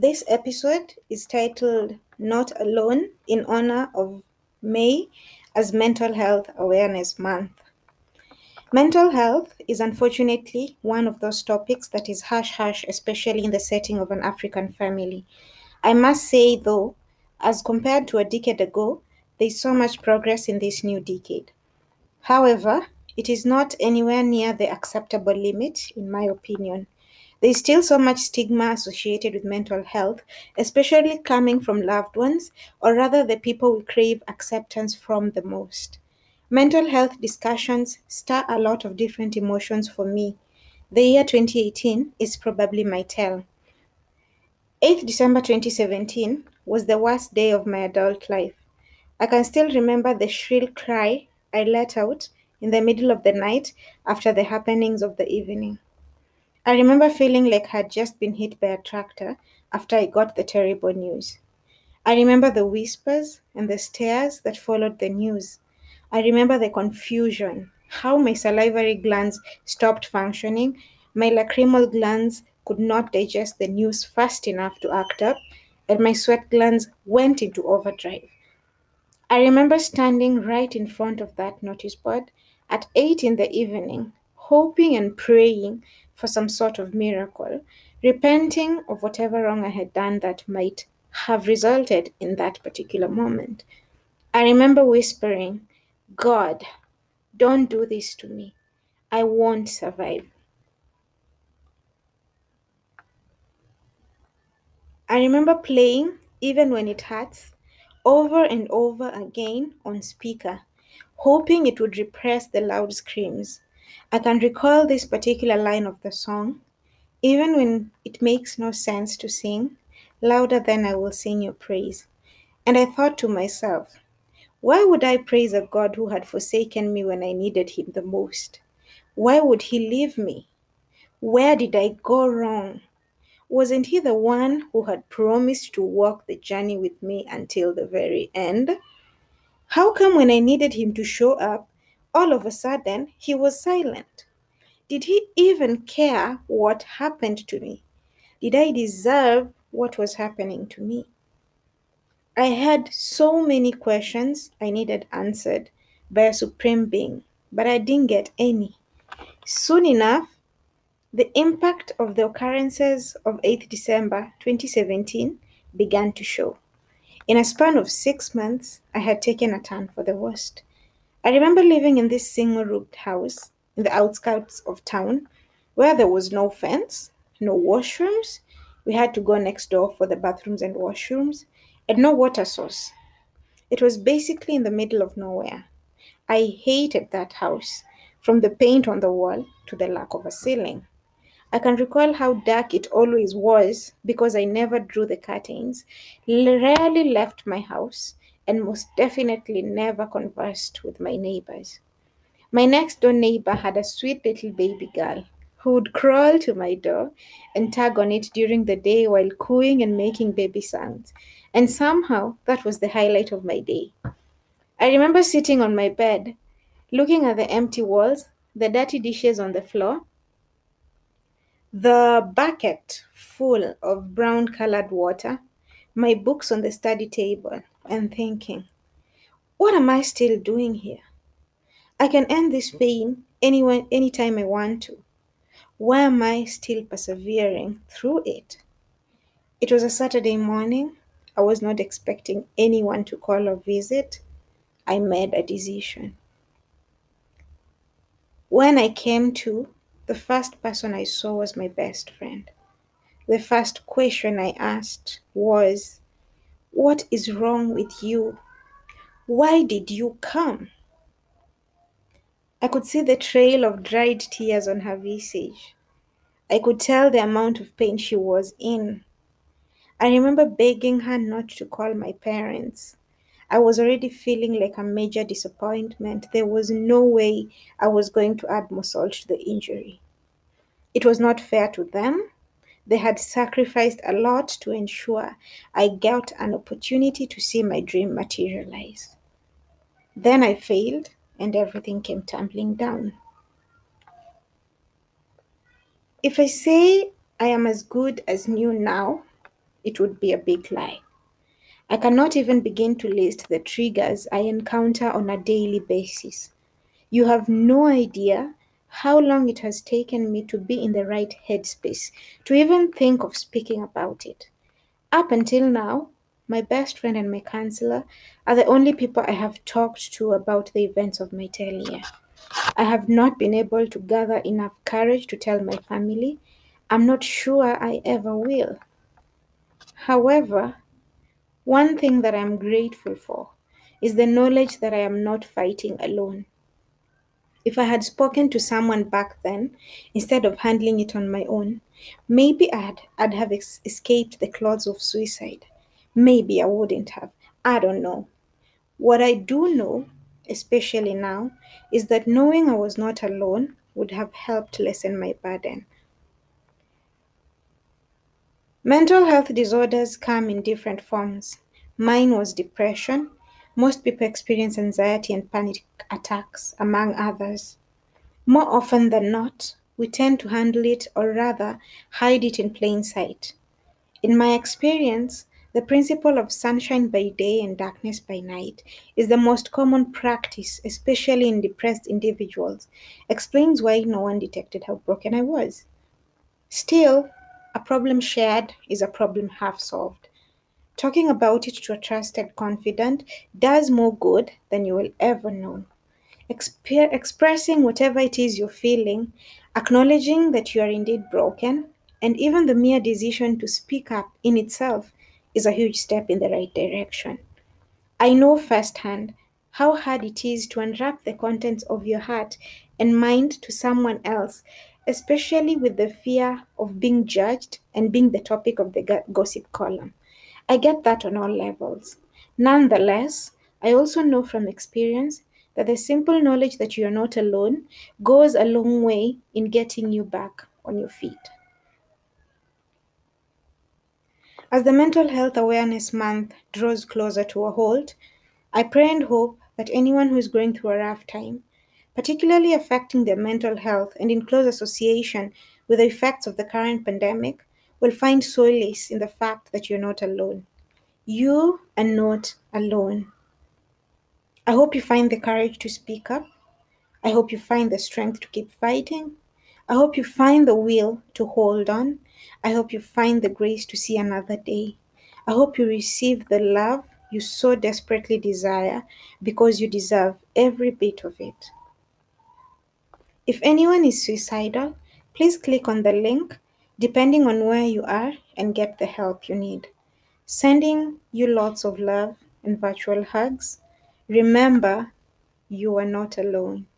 This episode is titled Not Alone in honor of May as Mental Health Awareness Month. Mental health is unfortunately one of those topics that is hush hush, especially in the setting of an African family. I must say, though, as compared to a decade ago, there is so much progress in this new decade. However, it is not anywhere near the acceptable limit, in my opinion. There is still so much stigma associated with mental health, especially coming from loved ones, or rather the people we crave acceptance from the most. Mental health discussions stir a lot of different emotions for me. The year 2018 is probably my tell. 8th December 2017 was the worst day of my adult life. I can still remember the shrill cry I let out in the middle of the night after the happenings of the evening. I remember feeling like I had just been hit by a tractor after I got the terrible news. I remember the whispers and the stares that followed the news. I remember the confusion, how my salivary glands stopped functioning, my lacrimal glands could not digest the news fast enough to act up, and my sweat glands went into overdrive. I remember standing right in front of that notice board at 8 in the evening, hoping and praying for some sort of miracle, repenting of whatever wrong I had done that might have resulted in that particular moment. I remember whispering, God, don't do this to me. I won't survive. I remember playing, even when it hurts, over and over again on speaker, hoping it would repress the loud screams. I can recall this particular line of the song, even when it makes no sense to sing, louder than I will sing your praise. And I thought to myself, why would I praise a God who had forsaken me when I needed him the most? Why would he leave me? Where did I go wrong? Wasn't he the one who had promised to walk the journey with me until the very end? How come when I needed him to show up, all of a sudden he was silent? Did he even care what happened to me? Did I deserve what was happening to me? I had so many questions I needed answered by a supreme being, but I didn't get any. Soon enough, the impact of the occurrences of 8th December 2017 began to show. In a span of six months, I had taken a turn for the worst. I remember living in this single roofed house in the outskirts of town where there was no fence, no washrooms. We had to go next door for the bathrooms and washrooms and no water source. It was basically in the middle of nowhere. I hated that house, from the paint on the wall to the lack of a ceiling. I can recall how dark it always was because I never drew the curtains, rarely left my house, and most definitely never conversed with my neighbors. My next door neighbor had a sweet little baby girl who would crawl to my door and tug on it during the day while cooing and making baby sounds. And somehow that was the highlight of my day. I remember sitting on my bed, looking at the empty walls, the dirty dishes on the floor, the bucket full of brown colored water, my books on the study table, and thinking, what am I still doing here? I can end this pain anyone, anytime I want to. Why am I still persevering through it? It was a Saturday morning. I was not expecting anyone to call or visit. I made a decision. When I came to, the first person I saw was my best friend. The first question I asked was, What is wrong with you? Why did you come? I could see the trail of dried tears on her visage. I could tell the amount of pain she was in. I remember begging her not to call my parents. I was already feeling like a major disappointment. There was no way I was going to add more salt to the injury. It was not fair to them. They had sacrificed a lot to ensure I got an opportunity to see my dream materialize. Then I failed and everything came tumbling down. If I say I am as good as new now, it would be a big lie. I cannot even begin to list the triggers I encounter on a daily basis. You have no idea how long it has taken me to be in the right headspace to even think of speaking about it. Up until now, my best friend and my counselor are the only people I have talked to about the events of my tail year. I have not been able to gather enough courage to tell my family. I'm not sure I ever will. However, one thing that I'm grateful for is the knowledge that I am not fighting alone. If I had spoken to someone back then, instead of handling it on my own, maybe I'd, I'd have ex- escaped the claws of suicide. Maybe I wouldn't have. I don't know. What I do know, especially now, is that knowing I was not alone would have helped lessen my burden. Mental health disorders come in different forms. Mine was depression. Most people experience anxiety and panic attacks, among others. More often than not, we tend to handle it or rather hide it in plain sight. In my experience, the principle of sunshine by day and darkness by night is the most common practice, especially in depressed individuals, explains why no one detected how broken I was. Still, a problem shared is a problem half solved. Talking about it to a trusted confidant does more good than you will ever know. Exper- expressing whatever it is you're feeling, acknowledging that you are indeed broken, and even the mere decision to speak up in itself is a huge step in the right direction. I know firsthand how hard it is to unwrap the contents of your heart and mind to someone else, especially with the fear of being judged and being the topic of the gossip column. I get that on all levels. Nonetheless, I also know from experience that the simple knowledge that you are not alone goes a long way in getting you back on your feet. As the Mental Health Awareness Month draws closer to a halt, I pray and hope that anyone who is going through a rough time, particularly affecting their mental health and in close association with the effects of the current pandemic, will find solace in the fact that you're not alone. You are not alone. I hope you find the courage to speak up. I hope you find the strength to keep fighting. I hope you find the will to hold on. I hope you find the grace to see another day. I hope you receive the love you so desperately desire because you deserve every bit of it. If anyone is suicidal, please click on the link depending on where you are and get the help you need. Sending you lots of love and virtual hugs. Remember, you are not alone.